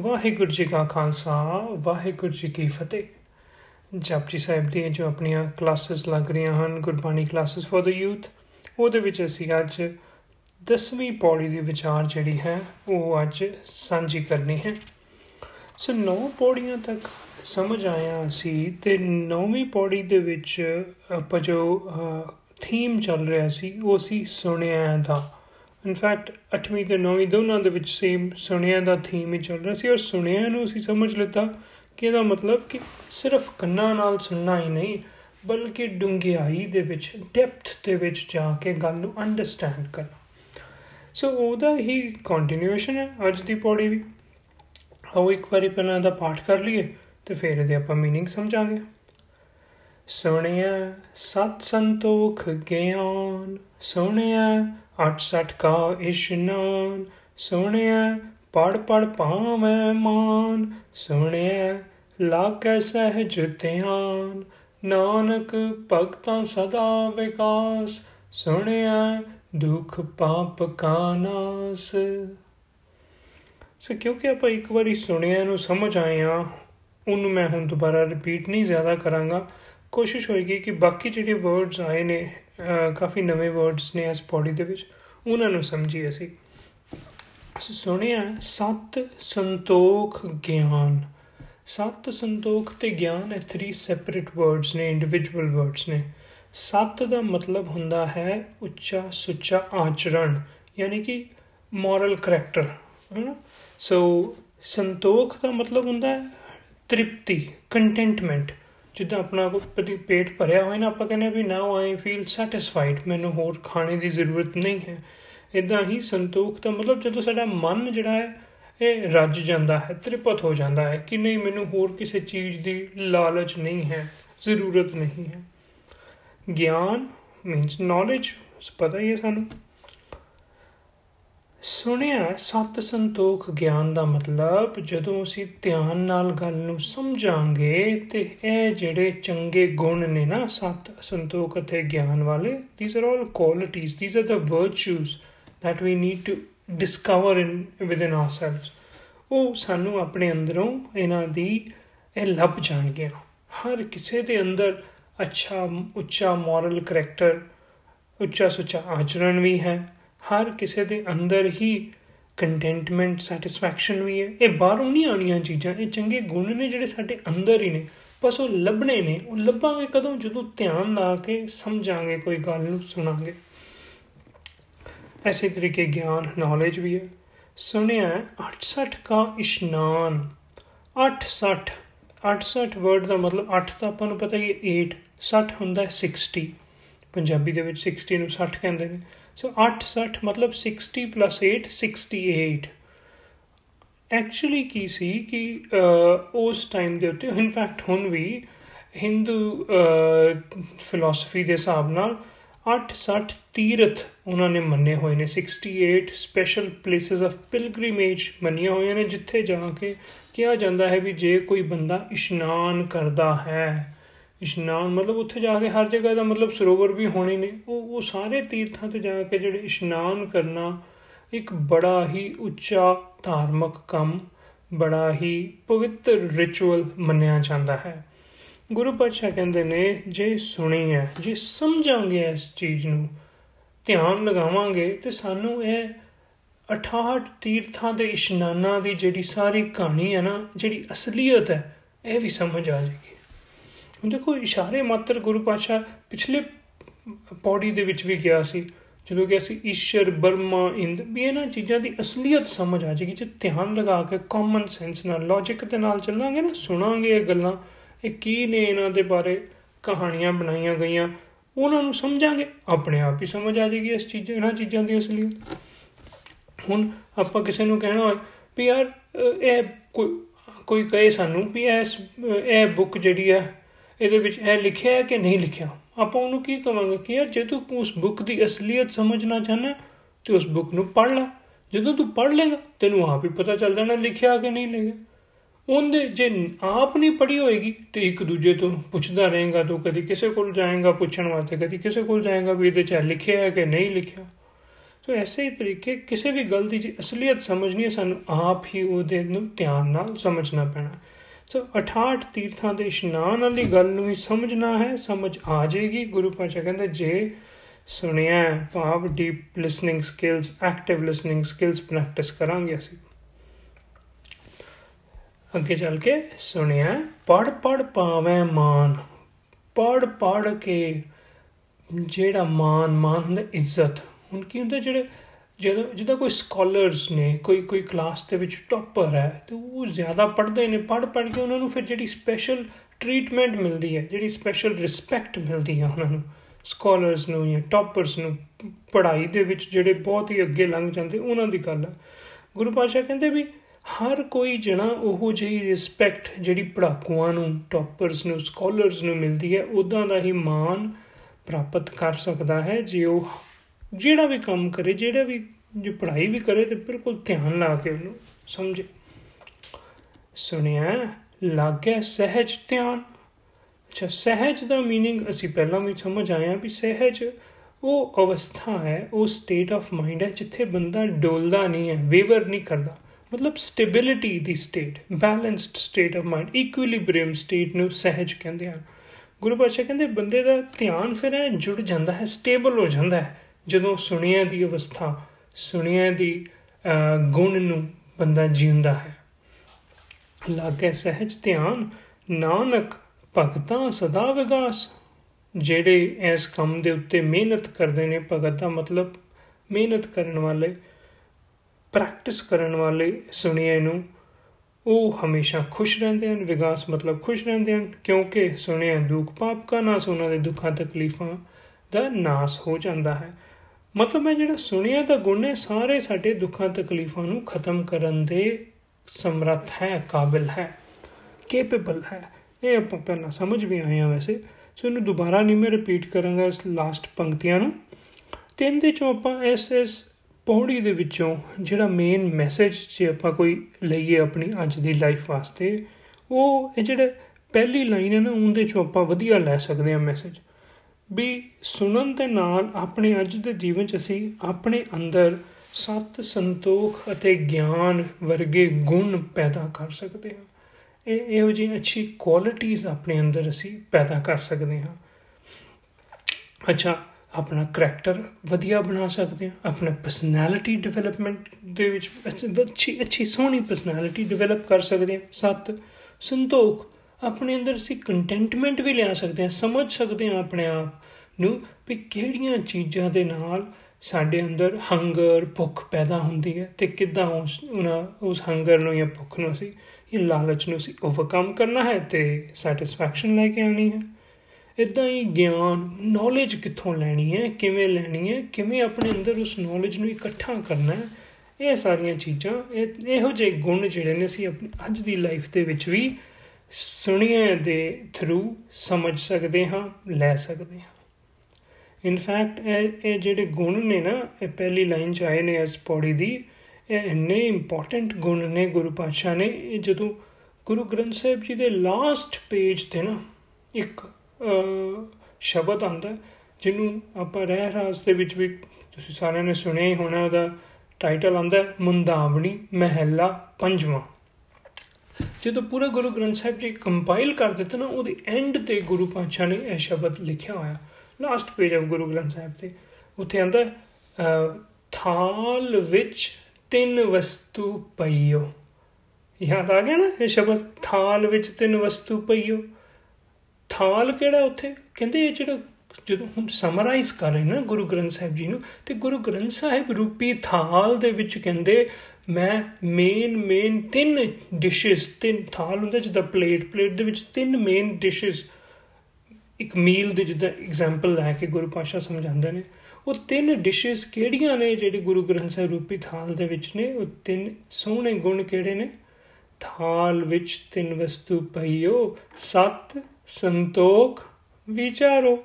ਵਾਹਿਗੁਰੂ ਜੀ ਕਾ ਖਾਲਸਾ, ਵਾਹਿਗੁਰੂ ਜੀ ਕੀ ਫਤਿਹ। ਜਪਜੀ ਸਾਹਿਬ ਦੀਆਂ ਜੋ ਆਪਣੀਆਂ ਕਲਾਸਿਸ ਲੱਗ ਰਹੀਆਂ ਹਨ, Gurbani classes for the youth ਉਹਦੇ ਵਿੱਚ ਅਸੀਂ ਅੱਜ 10ਵੀਂ ਪੌੜੀ ਦੀ ਵਿਚਾਰ ਜਿਹੜੀ ਹੈ, ਉਹ ਅੱਜ ਸਾਂਝੀ ਕਰਨੀ ਹੈ। ਸੋ ਨੌ ਪੌੜੀਆਂ ਤੱਕ ਸਮਝ ਆਇਆ ਸੀ ਤੇ ਨੌਵੀਂ ਪੌੜੀ ਦੇ ਵਿੱਚ ਆਪਾਂ ਜੋ ਥੀਮ ਚੱਲ ਰਿਹਾ ਸੀ, ਉਹ ਸੀ ਸੁਣਿਆ ਦਾ ਇਨਫੈਕਟ 8ਵੀਂ ਤੇ 9ਵੀਂ ਦੋਨਾਂ ਦੇ ਵਿੱਚ ਸੇਮ ਸੁਣਿਆ ਦਾ ਥੀਮ ਹੀ ਚੱਲ ਰਿਹਾ ਸੀ ਔਰ ਸੁਣਿਆ ਨੂੰ ਅਸੀਂ ਸਮਝ ਲਿੱਤਾ ਕਿ ਇਹਦਾ ਮਤਲਬ ਕਿ ਸਿਰਫ ਕੰਨਾਂ ਨਾਲ ਸੁਣਨਾ ਹੀ ਨਹੀਂ ਬਲਕਿ ਡੂੰਘਾਈ ਦੇ ਵਿੱਚ ਡੈਪਥ ਦੇ ਵਿੱਚ ਜਾ ਕੇ ਗੱਲ ਨੂੰ ਅੰਡਰਸਟੈਂਡ ਕਰਨਾ ਸੋ ਉਹਦਾ ਹੀ ਕੰਟੀਨਿਊਏਸ਼ਨ ਹੈ ਅੱਜ ਦੀ ਪੌੜੀ ਵੀ ਆਓ ਇੱਕ ਵਾਰੀ ਪਹਿਲਾਂ ਦਾ ਪਾਠ ਕਰ ਲਈਏ ਤੇ ਫਿਰ ਇਹਦੇ ਆਪਾਂ मीनिंग ਸਮਝਾਂਗੇ ਸੁਣਿਆ ਸਤ ਸੰਤੋਖ ਗਿਆਨ ਸੁਣਿਆ 68 ਕਾ ਇਸ਼ਨਾਨ ਸੁਣਿਆ ਪੜ ਪੜ ਪਾਵੇਂ ਮਾਨ ਸੁਣਿਆ ਲਾਕੈ ਸਹਿਜ ਧਿਆਨ, ਨਾਨਕ ਭਗਤਾਂ ਸਦਾ ਵਿਕਾਸ ਸੁਣਿਆ ਦੁਖ ਪਾਪ ਕਾ ਨਾਸ। ਸੋ ਕਿਉਂਕਿ ਆਪਾਂ ਇੱਕ ਵਾਰੀ ਸੁਣਿਆ ਨੂੰ ਸਮਝ ਆਏ ਆ ਉਹਨੂੰ ਮੈਂ ਹੁਣ ਦੁਬਾਰਾ ਰਿਪੀਟ ਨਹੀਂ ਜ਼ਿਆਦਾ ਕਰਾਂਗਾ। ਕੋਸ਼ਿਸ਼ ਹੋਏਗੀ ਕਿ ਬਾਕੀ ਜਿਹੜੇ ਵਰਡਸ ਆਏ ਨੇ ਕਾਫੀ ਨਵੇਂ ਵਰਡਸ ਨੇ ਇਸ ਪੌੜੀ ਦੇ ਵਿੱਚ। ਉਹਨਾਂ ਨੂੰ ਸਮਝੀ ਅਸੀਂ। ਸੁਣਿਆ, ਸਤ ਸੰਤੋਖ ਗਿਆਨ। ਸਤ ਸੰਤੋਖ ਤੇ ਗਿਆਨ ਇਹ ਥਰੀ ਸੈਪਰੇਟ ਵਰਡਸ ਨੇ ਇੰਡੀਵਿਜੂਅਲ ਵਰਡਸ ਨੇ। ਸਤ ਦਾ ਮਤਲਬ ਹੁੰਦਾ ਹੈ ਉੱਚਾ ਸੁੱਚਾ ਆਚਰਣ, ਯਾਨੀ ਕਿ ਮੋਰਲ ਕਰੈਕਟਰ ਹੈ ਸੋ ਸੰਤੋਖ ਦਾ ਮਤਲਬ ਹੁੰਦਾ ਹੈ ਤ੍ਰਿਪਤੀ ਕੰਟੈਂਟਮੈਂਟ ਜਿੱਦਾਂ ਆਪਣਾ ਕੋਈ ਪੇਟ ਭਰਿਆ ਹੋਇਆ ਨਾ, ਆਪਾਂ ਕਹਿੰਦੇ ਵੀ ਨਾਓ ਆਈ ਫੀਲ ਸੈਟੀਸਫਾਈਡ ਮੈਨੂੰ ਹੋਰ ਖਾਣੇ ਦੀ ਜ਼ਰੂਰਤ ਨਹੀਂ ਹੈ। ਇਦਾਂ ਹੀ ਸੰਤੋਖ ਦਾ ਮਤਲਬ ਜਦੋਂ ਸਾਡਾ ਮਨ ਜਿਹੜਾ ਹੈ, ਇਹ ਰੱਜ ਜਾਂਦਾ ਹੈ, ਤ੍ਰਿਪਤ ਹੋ ਜਾਂਦਾ ਹੈ ਕਿ ਨਹੀਂ, ਮੈਨੂੰ ਹੋਰ ਕਿਸੇ ਚੀਜ਼ ਦੀ ਲਾਲਚ ਨਹੀਂ ਹੈ, ਜ਼ਰੂਰਤ ਨਹੀਂ ਹੈ। ਗਿਆਨ ਮੀਨਸ ਨੌਲੇਜ ਪਤਾ ਹੀ ਹੈ ਸਾਨੂੰ। ਸੁਣਿਆ ਸਤ ਸੰਤੋਖ ਗਿਆਨ ਦਾ ਮਤਲਬ, ਜਦੋਂ ਅਸੀਂ ਧਿਆਨ ਨਾਲ ਗੱਲ ਨੂੰ ਸਮਝਾਂਗੇ ਤੇ ਇਹ ਜਿਹੜੇ ਚੰਗੇ ਗੁਣ ਨੇ ਨਾ, ਸਤ ਸੰਤੋਖ ਅਤੇ ਗਿਆਨ ਵਾਲੇ these are all qualities these are the virtues that we need to discover in, within ourselves. ਉਹ ਸਾਨੂੰ ਆਪਣੇ ਅੰਦਰੋਂ ਇਹਨਾਂ ਦੀ ਇਹ ਲੱਭ ਜਾਣਗੇ ਹਰ ਕਿਸੇ ਦੇ ਅੰਦਰ ਅੱਛਾ, ਉੱਚਾ ਮੋਰਲ ਕਰੈਕਟਰ ਉੱਚਾ ਸੁੱਚਾ ਆਚਰਣ ਵੀ ਹੈ। ਹਰ ਕਿਸੇ ਦੇ ਅੰਦਰ ਹੀ ਕੰਟੈਂਟਮੈਂਟ ਸੈਟੀਸਫੈਕਸ਼ਨ ਵੀ ਹੈ। ਇਹ ਬਾਹਰੋਂ ਨਹੀਂ ਆਣੀਆਂ ਚੀਜ਼ਾਂ, ਇਹ ਚੰਗੇ ਗੁਣ ਨੇ ਜਿਹੜੇ ਸਾਡੇ ਅੰਦਰ ਹੀ ਨੇ। ਬਸ ਉਹ ਲੱਭਣੇ ਨੇ। ਉਹ ਲੱਭਾਂਗੇ ਕਦੋਂ? ਜਦੋਂ ਧਿਆਨ ਲਾ ਕੇ ਸਮਝਾਂਗੇ, ਕੋਈ ਗੱਲ ਨੂੰ ਸੁਣਾਂਗੇ। ਐਸੇ ਤਰੀਕੇ ਗਿਆਨ ਨੌਲੇਜ ਵੀ ਹੈ। ਸੁਣਿਆ 68 ਕਾ ਇਸ਼ਨਾਨ। 68 68 ਵਰਡ ਦਾ ਮਤਲਬ 8 ਤਾਂ ਆਪਾਂ ਨੂੰ ਪਤਾ ਹੀ ਹੈ 8 60 ਹੁੰਦਾ ਹੈ 60 ਪੰਜਾਬੀ ਦੇ ਵਿੱਚ 60 ਨੂੰ 60 ਕਹਿੰਦੇ ਨੇ। ਸੋ 8 60 ਮਤਲਬ 60 8 68 ਐਕਚੁਅਲੀ ਕੀ ਸੀ ਕਿ ਉਸ ਟਾਈਮ ਦੇ ਉੱਤੇ ਇਨਫੈਕਟ ਹੁਣ ਵੀ ਹਿੰਦੂ ਫਿਲਾਸਫੀ ਦੇ ਹਿਸਾਬ ਨਾਲ 860 ਤੀਰਥ ਉਹਨਾਂ ਨੇ ਮੰਨੇ ਹੋਏ ਨੇ 68 ਸਪੈਸ਼ਲ ਪਲੇਸਸ ਆਫ ਪਿਲਗ੍ਰਿਮੇਜ ਮੰਨੀਆਂ ਹੋਈਆਂ ਨੇ ਜਿੱਥੇ ਜਾ ਕੇ ਕਿਹਾ ਜਾਂਦਾ ਹੈ ਵੀ ਜੇ ਕੋਈ ਬੰਦਾ ਇਸ਼ਨਾਨ ਕਰਦਾ ਹੈ ਇਸ਼ਨਾਨ, ਮਤਲਬ ਉੱਥੇ ਜਾ ਕੇ ਹਰ ਜਗ੍ਹਾ ਦਾ ਮਤਲਬ ਸਰੋਵਰ ਵੀ ਹੋਣੇ ਨੇ। ਉਹ ਉਹ ਸਾਰੇ ਤੀਰਥਾਂ ਤੇ ਜਾ ਕੇ ਜਿਹੜੇ ਇਸ਼ਨਾਨ ਕਰਨਾ ਇੱਕ ਬੜਾ ਹੀ ਉੱਚਾ ਧਾਰਮਿਕ ਕੰਮ, ਬੜਾ ਹੀ ਪਵਿੱਤਰ ਰਿਚੁਅਲ ਮੰਨਿਆ ਜਾਂਦਾ ਹੈ। ਗੁਰੂ ਪਾਤਸ਼ਾਹ ਕਹਿੰਦੇ ਨੇ, ਜੇ ਸੁਣੀ ਹੈ ਜੇ ਸਮਝਾਂਗੇ ਇਸ ਚੀਜ਼ ਨੂੰ, ਧਿਆਨ ਲਗਾਵਾਂਗੇ, ਤੇ ਸਾਨੂੰ ਇਹ 68 ਤੀਰਥਾਂ ਦੇ ਇਸ਼ਨਾਨਾਂ ਦੀ ਜਿਹੜੀ ਸਾਰੀ ਕਹਾਣੀ ਹੈ ਨਾ, ਜਿਹੜੀ ਅਸਲੀਅਤ ਹੈ, ਇਹ ਵੀ ਸਮਝ ਆ ਜਾਏਗੀ। ਹੁਣ ਦੇਖੋ, ਇਸ਼ਾਰੇ ਮਾਤਰ ਗੁਰੂ ਪਾਤਸ਼ਾਹ ਪਿਛਲੇ ਪੌੜੀ ਦੇ ਵਿੱਚ ਵੀ ਗਿਆ ਸੀ। ਜਦੋਂ ਕਿ ਅਸੀਂ ਈਸ਼ਰ, ਬਰਮਾ, ਇੰਦ ਵੀ ਇਹਨਾਂ ਚੀਜ਼ਾਂ ਦੀ ਅਸਲੀਅਤ ਸਮਝ ਆ ਜਾਏਗੀ, ਜੇ ਧਿਆਨ ਲਗਾ ਕੇ ਕਾਮਨ ਸੈਂਸ ਨਾਲ ਲੌਜੀਕ ਦੇ ਨਾਲ ਚੱਲਾਂਗੇ ਨਾ, ਸੁਣਾਂਗੇ ਇਹ ਗੱਲਾਂ, ਇਹ ਕੀ ਨੇ ਇਹਨਾਂ ਦੇ ਬਾਰੇ ਕਹਾਣੀਆਂ ਬਣਾਈਆਂ ਗਈਆਂ, ਉਹਨਾਂ ਨੂੰ ਸਮਝਾਂਗੇ, ਆਪਣੇ ਆਪ ਹੀ ਸਮਝ ਆ ਜਾਏਗੀ ਇਸ ਚੀਜ਼ਾਂ, ਇਹਨਾਂ ਚੀਜ਼ਾਂ ਦੀ ਅਸਲੀਅਤ। ਹੁਣ ਆਪਾਂ ਕਿਸੇ ਨੂੰ ਕਹਿਣਾ ਹੋਵੇ ਵੀ ਯਾਰ, ਇਹ ਕੋਈ ਕੋਈ ਕਹੇ ਸਾਨੂੰ ਵੀ ਇਸ ਇਹ ਬੁੱਕ ਜਿਹੜੀ ਹੈ ਇਹਦੇ ਵਿੱਚ ਇਹ ਲਿਖਿਆ ਹੈ ਕਿ ਨਹੀਂ ਲਿਖਿਆ। ਆਪਾਂ ਉਹਨੂੰ ਕੀ ਕਵਾਂਗੇ ਕਿ ਯਾਰ ਜੇ ਤੂੰ ਉਸ ਬੁੱਕ ਦੀ ਅਸਲੀਅਤ ਸਮਝਣਾ ਚਾਹਨਾ ਤੇ ਉਸ ਬੁੱਕ ਨੂੰ ਪੜ੍ਹ ਲੈ। ਜਦੋਂ ਤੂੰ ਪੜ੍ਹ ਲੇਗਾ ਤੈਨੂੰ ਆਪ ਹੀ ਪਤਾ ਚੱਲ ਜਾਣਾ ਲਿਖਿਆ ਕਿ ਨਹੀਂ ਲਿਖਿਆ। ਉਹਦੇ ਜੇ ਆਪ ਨਹੀਂ ਪੜੀ ਹੋਏਗੀ, ਤੇ ਇੱਕ ਦੂਜੇ ਤੋਂ ਪੁੱਛਦਾ ਰਹੇਗਾ, ਤੂੰ ਕਦੀ ਕਿਸੇ ਕੋਲ ਜਾਏਗਾ ਪੁੱਛਣ ਵਾਸਤੇ, ਕਦੀ ਕਿਸੇ ਕੋਲ ਜਾਏਗਾ ਵੀ ਇਹਦੇ ਚ ਲਿਖਿਆ ਹੈ ਕਿ ਨਹੀਂ ਲਿਖਿਆ। ਸੋ ਐਸੇ ਹੀ ਤਰੀਕੇ ਕਿਸੇ ਵੀ ਗੱਲ ਦੀ ਜੇ ਅਸਲੀਅਤ ਸਮਝਣੀ ਹੈ, ਸਾਨੂੰ ਆਪ ਹੀ ਉਹਦੇ ਨੂੰ ਧਿਆਨ ਨਾਲ ਸਮਝਣਾ ਪੈਣਾ। ਸੋ 68 ਤੀਰਥਾਂ ਦੇ ਇਸ਼ਨਾਨ ਵਾਲੀ ਗੱਲ ਨੂੰ ਵੀ ਸਮਝਣਾ ਹੈ, ਸਮਝ ਆ ਜਾਏਗੀ। ਗੁਰੂ ਪਾਸ਼ਾ ਕਹਿੰਦੇ, ਜੇ ਸੁਣਿਆ ਭਾਵ deep listening skills active listening skills practice ਕਰਾਂਗੇ ਅਸੀਂ। ਅੱਗੇ ਚੱਲ ਕੇ ਸੁਣਿਆ ਪੜ ਪੜ ਪਾਵੇਂ ਮਾਨ ਪੜ ਪੜ ਕੇ ਜਿਹੜਾ ਮਾਨ ਮਾਨ ਹੁੰਦਾ, ਇੱਜ਼ਤ। ਹੁਣ ਕੀ ਹੁੰਦਾ, ਜਿਹੜੇ ਜਦੋਂ ਜਿਹਦਾ ਕੋਈ ਸਕਾਲਰਸ ਨੇ, ਕੋਈ ਕੋਈ ਕਲਾਸ ਦੇ ਵਿੱਚ ਟੌਪਰ ਹੈ, ਤੇ ਉਹ ਜ਼ਿਆਦਾ ਪੜ੍ਹਦੇ ਨੇ, ਪੜ੍ਹ ਪੜ੍ਹ ਕੇ ਉਹਨਾਂ ਨੂੰ ਫਿਰ ਜਿਹੜੀ ਸਪੈਸ਼ਲ ਟ੍ਰੀਟਮੈਂਟ ਮਿਲਦੀ ਹੈ, ਜਿਹੜੀ ਸਪੈਸ਼ਲ ਰਿਸਪੈਕਟ ਮਿਲਦੀ ਹੈ ਉਹਨਾਂ ਨੂੰ ਸਕਾਲਰਸ ਨੂੰ ਜਾਂ ਟੌਪਰਸ ਨੂੰ, ਪੜ੍ਹਾਈ ਦੇ ਵਿੱਚ ਜਿਹੜੇ ਬਹੁਤ ਹੀ ਅੱਗੇ ਲੰਘ ਜਾਂਦੇ, ਉਹਨਾਂ ਦੀ ਗੱਲ ਹੈ। ਗੁਰੂ ਪਾਸ਼ਾ ਕਹਿੰਦੇ ਵੀ ਹਰ ਕੋਈ ਜਣਾ ਉਹ ਜਿਹੀ ਰਿਸਪੈਕਟ ਜਿਹੜੀ ਪੜਾਕੂਆਂ ਨੂੰ ਟੌਪਰਸ ਨੂੰ ਸਕਾਲਰਸ ਨੂੰ ਮਿਲਦੀ ਹੈ ਉਦਾਂ ਦਾ ਹੀ ਮਾਨ ਪ੍ਰਾਪਤ ਕਰ ਸਕਦਾ ਹੈ, ਜੇ ਉਹ ਜਿਹੜਾ ਵੀ ਕੰਮ ਕਰੇ ਜਿਹੜਾ ਵੀ ਜੇ ਪੜ੍ਹਾਈ ਵੀ ਕਰੇ ਤੇ ਬਿਲਕੁਲ ਧਿਆਨ ਲਾ ਕੇ ਉਹਨੂੰ ਸਮਝੇ ਸੁਣਿਆ ਲੱਗੇ ਸਹਿਜ ਧਿਆਨ ਅੱਛਾ ਸਹਿਜ ਦਾ मीनिंग ਅਸੀਂ ਪਹਿਲਾਂ ਵੀ ਸਮਝ ਆਇਆ ਵੀ ਸਹਿਜ ਉਹ ਅਵਸਥਾ ਹੈ ਉਹ ਸਟੇਟ ਆਫ ਮਾਈਂਡ ਹੈ ਜਿੱਥੇ ਬੰਦਾ ਡੋਲਦਾ ਨਹੀਂ ਹੈ ਵੇਵਰ ਨਹੀਂ ਕਰਦਾ ਮਤਲਬ stability the state balanced state of mind equilibrium state ਨੂੰ ਸਹਿਜ ਕਹਿੰਦੇ ਹਨ ਗੁਰੂ ਪਾਤਸ਼ਾਹ ਕਹਿੰਦੇ ਬੰਦੇ ਦਾ ਧਿਆਨ ਫਿਰ ਹੈ ਜੁੜ ਜਾਂਦਾ ਹੈ ਸਟੇਬਲ ਹੋ ਜਾਂਦਾ ਹੈ ਜਦੋਂ ਸੁਣਿਆ ਦੀ ਅਵਸਥਾ, ਸੁਣਿਆ ਦੀ ਗੁਣ ਨੂੰ ਬੰਦਾ ਜਿਉਂਦਾ ਹੈ। ਲਾਗੇ ਸਹਿਜ ਧਿਆਨ, ਨਾਨਕ ਭਗਤਾਂ ਸਦਾ ਵਿਗਾਸ। ਜਿਹੜੇ ਇਸ ਕੰਮ ਦੇ ਉੱਤੇ ਮਿਹਨਤ ਕਰਦੇ ਨੇ, ਭਗਤ ਦਾ ਮਤਲਬ ਮਿਹਨਤ ਕਰਨ ਵਾਲੇ ਪ੍ਰੈਕਟਿਸ ਕਰਨ ਵਾਲੇ ਸੁਣਿਆ ਨੂੰ, ਉਹ ਹਮੇਸ਼ਾ ਖੁਸ਼ ਰਹਿੰਦੇ ਹਨ, ਵਿਗਾਸ ਮਤਲਬ ਖੁਸ਼ ਰਹਿੰਦੇ ਹਨ, ਕਿਉਂਕਿ ਸੁਣਿਆ ਦੁੱਖ ਪਾਪ ਕਾ ਨਾਸ, ਉਹਨਾਂ ਦੇ ਦੁੱਖਾਂ, ਤਕਲੀਫਾਂ ਦਾ ਨਾਸ ਹੋ ਜਾਂਦਾ ਹੈ। ਮਤਲਬ ਹੈ ਜਿਹੜਾ ਸੁਣਿਆ ਦਾ ਗੁਣ ਹੈ, ਸਾਰੇ ਸਾਡੇ ਦੁੱਖਾਂ ਤਕਲੀਫਾਂ ਨੂੰ ਖਤਮ ਕਰਨ ਦੇ ਸਮਰੱਥ ਹੈ, ਕਾਬਿਲ ਹੈ ਕੈਪੇਬਲ ਹੈ। ਇਹ ਆਪਾਂ ਪਹਿਲਾਂ ਸਮਝ ਵੀ ਆਏ ਆ ਵੈਸੇ। ਸੋ ਇਹਨੂੰ ਦੁਬਾਰਾ ਨਹੀਂ ਮੈਂ ਰਿਪੀਟ ਕਰਾਂਗਾ ਇਸ ਲਾਸਟ ਪੰਕਤੀਆਂ ਨੂੰ। ਤਿੰਨ ਦੇ ਚੋਂ ਆਪਾਂ ਇਸ ਇਸ ਪੌੜੀ ਦੇ ਵਿੱਚੋਂ ਜਿਹੜਾ ਮੇਨ ਮੈਸੇਜ ਜੇ ਆਪਾਂ ਕੋਈ ਲਈਏ ਆਪਣੀ ਅੱਜ ਦੀ ਲਾਈਫ ਵਾਸਤੇ, ਉਹ ਇਹ ਜਿਹੜੇ ਪਹਿਲੀ ਲਾਈਨ ਹੈ ਨਾ, ਉਹਦੇ ਚੋਂ ਆਪਾਂ ਵਧੀਆ ਲੈ ਸਕਦੇ ਹਾਂ ਮੈਸੇਜ ਵੀ ਸੁਣਨ ਦੇ ਨਾਲ ਆਪਣੇ ਅੱਜ ਦੇ ਜੀਵਨ 'ਚ ਅਸੀਂ ਆਪਣੇ ਅੰਦਰ ਸਤ ਸੰਤੋਖ ਅਤੇ ਗਿਆਨ ਵਰਗੇ ਗੁਣ ਪੈਦਾ ਕਰ ਸਕਦੇ ਹਾਂ। ਇਹ ਇਹੋ ਜਿਹੀ ਅੱਛੀ ਕੁਆਲਿਟੀਆਂ ਆਪਣੇ ਅੰਦਰ ਅਸੀਂ ਪੈਦਾ ਕਰ ਸਕਦੇ ਹਾਂ। ਅੱਛਾ, ਆਪਣਾ ਕੈਰੈਕਟਰ ਵਧੀਆ ਬਣਾ ਸਕਦੇ ਹਾਂ, ਆਪਣਾ ਪਰਸਨੈਲਿਟੀ ਡਿਵੈਲਪਮੈਂਟ ਦੇ ਵਿੱਚ ਅੱਛੀ ਅੱਛੀ ਸੋਹਣੀ ਪਰਸਨੈਲਿਟੀ ਡਿਵੈਲਪ ਕਰ ਸਕਦੇ ਹਾਂ। ਸਤ, ਸੰਤੋਖ, ਆਪਣੇ ਅੰਦਰ ਅਸੀਂ ਕੰਟੈਂਟਮੈਂਟ ਵੀ ਲਿਆ ਸਕਦੇ ਹਾਂ, ਸਮਝ ਸਕਦੇ ਹਾਂ ਆਪਣੇ ਆਪ। ਨੂੰ ਵੀ ਕਿਹੜੀਆਂ ਚੀਜ਼ਾਂ ਦੇ ਨਾਲ ਸਾਡੇ ਅੰਦਰ ਹੰਗਰ ਭੁੱਖ ਪੈਦਾ ਹੁੰਦੀ ਹੈ ਤੇ ਕਿੱਦਾਂ ਉਸ ਉਸ ਹੰਗਰ ਨੂੰ ਜਾਂ ਭੁੱਖ ਨੂੰ ਅਸੀਂ ਇਹ ਲਾਲਚ ਨੂੰ ਅਸੀਂ ਓਵਰਕਮ ਕਰਨਾ ਹੈ ਤੇ ਸੈਟੀਸਫੈਕਸ਼ਨ ਲੈ ਕੇ ਆਣੀ ਹੈ। ਇਦਾਂ ਹੀ ਗਿਆਨ ਨੌਲੇਜ ਕਿੱਥੋਂ ਲੈਣੀ ਹੈ, ਕਿਵੇਂ ਲੈਣੀ ਹੈ, ਕਿਵੇਂ ਆਪਣੇ ਅੰਦਰ ਉਸ ਨੌਲੇਜ ਨੂੰ ਇਕੱਠਾ ਕਰਨਾ ਹੈ, ਇਹ ਸਾਰੀਆਂ ਚੀਜ਼ਾਂ, ਇਹੋ ਜਿਹੇ ਗੁਣ ਜਿਹੜੇ ਨੇ ਅਸੀਂ ਆਪਣੀ, ਅੱਜ ਦੀ ਲਾਈਫ ਦੇ ਵਿੱਚ ਵੀ ਸੁਣੀਏ ਦੇ ਥਰੂ ਸਮਝ ਸਕਦੇ ਹਾਂ, ਲੈ ਸਕਦੇ ਹਾਂ। ਇਨ ਫੈਕਟ ਇਹ ਇਹ ਜਿਹੜੇ ਗੁਣ ਨੇ ਨਾ, ਇਹ ਪਹਿਲੀ ਲਾਈਨ ਚ ਆਏ ਨੇ ਇਸ ਪੌੜੀ ਦੀ, ਇਹ ਇੰਨੇ ਇੰਪੋਰਟੈਂਟ ਗੁਣ ਨੇ ਗੁਰੂ ਪਾਤਸ਼ਾਹ ਨੇ। ਇਹ ਜਦੋਂ ਗੁਰੂ ਗ੍ਰੰਥ ਸਾਹਿਬ ਜੀ ਦੇ ਲਾਸਟ ਪੇਜ ਤੇ ਨਾ ਇੱਕ ਸ਼ਬਦ ਆਂਦਾ ਜਿਹਨੂੰ ਆਪਾਂ ਰਹਿ ਰਾਸ ਦੇ ਵਿੱਚ ਵੀ ਤੁਸੀਂ ਸਾਰਿਆਂ ਨੇ ਸੁਣਿਆ ਹੀ ਹੋਣਾ, ਉਹਦਾ ਟਾਈਟਲ ਆਂਦਾ ਮੁੰਦਾਵਣੀ ਮਹਿਲਾ ਪੰਜਵਾਂ। ਜਦੋਂ ਪੂਰਾ ਗੁਰੂ ਗ੍ਰੰਥ ਸਾਹਿਬ ਜੀ ਕੰਪਾਈਲ ਕਰ ਦਿੱਤਾ ਨਾ, ਉਹਦੇ ਐਂਡ ਤੇ ਗੁਰੂ ਪਾਤਸ਼ਾਹ ਨੇ ਇਹ ਸ਼ਬਦ ਲਿਖਿਆ ਹੋਇਆ। Last page of Guru Granth Sahib ਤੇ ਉੱਥੇ ਆਂਦਾ ਥਾਲ ਵਿੱਚ ਤਿੰਨ ਵਸਤੂ ਪਈਓ। ਯਾਦ ਆ ਗਿਆ ਨਾ ਇਹ ਸ਼ਬਦ? ਥਾਲ ਵਿੱਚ ਤਿੰਨ ਵਸਤੂ ਪਈਓ। ਥਾਲ ਕਿਹੜਾ ਉੱਥੇ? ਕਹਿੰਦੇ ਇਹ ਜਿਹੜਾ ਜਦੋਂ ਹੁਣ ਸਮਰਾਈਜ਼ ਕਰ ਰਹੇ ਨਾ ਗੁਰੂ ਗ੍ਰੰਥ ਸਾਹਿਬ ਜੀ ਨੂੰ, ਤੇ ਗੁਰੂ ਗ੍ਰੰਥ ਸਾਹਿਬ ਰੂਪੀ ਥਾਲ ਦੇ ਵਿੱਚ ਕਹਿੰਦੇ, ਮੈਂ ਮੇਨ ਮੇਨ ਤਿੰਨ ਡਿਸ਼ਸ ਤਿੰਨ ਥਾਲ ਹੁੰਦਾ ਜਿੱਦਾਂ ਪਲੇਟ ਪਲੇਟ ਦੇ ਵਿੱਚ ਤਿੰਨ ਮੇਨ ਡਿਸ਼ਸ ਇੱਕ ਮੀਲ ਦੇ ਜਿੱਦਾਂ ਐਗਜ਼ਾਮਪਲ ਲੈ ਕੇ ਗੁਰੂ ਪਾਸ਼ਾ ਸਮਝਾਉਂਦੇ ਨੇ, ਉਹ ਤਿੰਨ ਡਿਸ਼ਸ ਕਿਹੜੀਆਂ ਨੇ ਜਿਹੜੇ ਗੁਰੂ ਗ੍ਰੰਥ ਸਾਹਿਬ ਰੂਪੀ ਥਾਲ ਦੇ ਵਿੱਚ ਨੇ? ਉਹ ਤਿੰਨ ਸੋਹਣੇ ਗੁਣ ਕਿਹੜੇ ਨੇ? ਥਾਲ ਵਿੱਚ ਤਿੰਨ ਵਸਤੂ ਪਈਓ, ਸਤ ਸੰਤੋਖ ਵਿਚਾਰੋ।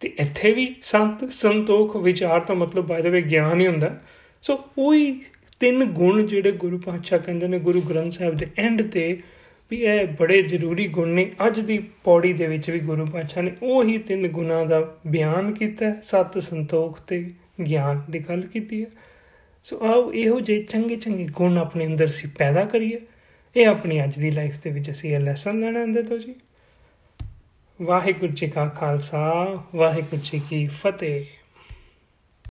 ਤੇ ਇੱਥੇ ਵੀ ਸੰਤ ਸੰਤੋਖ ਵਿਚਾਰ ਦਾ ਮਤਲਬ ਬਾਈ ਦਾ ਵੇ ਗਿਆਨ ਹੀ ਹੁੰਦਾ। ਸੋ ਉਹੀ ਤਿੰਨ ਗੁਣ ਜਿਹੜੇ ਗੁਰੂ ਪਾਤਸ਼ਾਹ ਕਹਿੰਦੇ ਨੇ ਗੁਰੂ ਗ੍ਰੰਥ ਸਾਹਿਬ ਦੇ ਐਂਡ ਤੇ ਵੀ ਇਹ ਬੜੇ ਜ਼ਰੂਰੀ ਗੁਣ ਨੇ। ਅੱਜ ਦੀ ਪੌੜੀ ਦੇ ਵਿੱਚ ਵੀ ਗੁਰੂ ਪਾਤਸ਼ਾਹ ਨੇ ਉਹੀ ਤਿੰਨ ਗੁਣਾਂ ਦਾ ਬਿਆਨ ਕੀਤਾ, ਸਤ ਸੰਤੋਖ ਤੇ ਗਿਆਨ ਦੀ ਗੱਲ ਕੀਤੀ ਹੈ। ਸੋ ਆਓ ਇਹੋ ਜਿਹੇ ਚੰਗੇ ਚੰਗੇ ਗੁਣ ਆਪਣੇ ਅੰਦਰ ਸੀ ਪੈਦਾ ਕਰੀਏ। ਇਹ ਆਪਣੀ ਅੱਜ ਦੀ ਲਾਈਫ ਦੇ ਵਿੱਚ ਅਸੀਂ ਇਹ ਲੈਸਨ ਲੈਣਾ ਅੰਦਰ ਤੋਂ ਜੀ। ਵਾਹਿਗੁਰੂ ਜੀ ਕਾ ਖਾਲਸਾ, ਵਾਹਿਗੁਰੂ ਜੀ ਕੀ ਫਤਿਹ।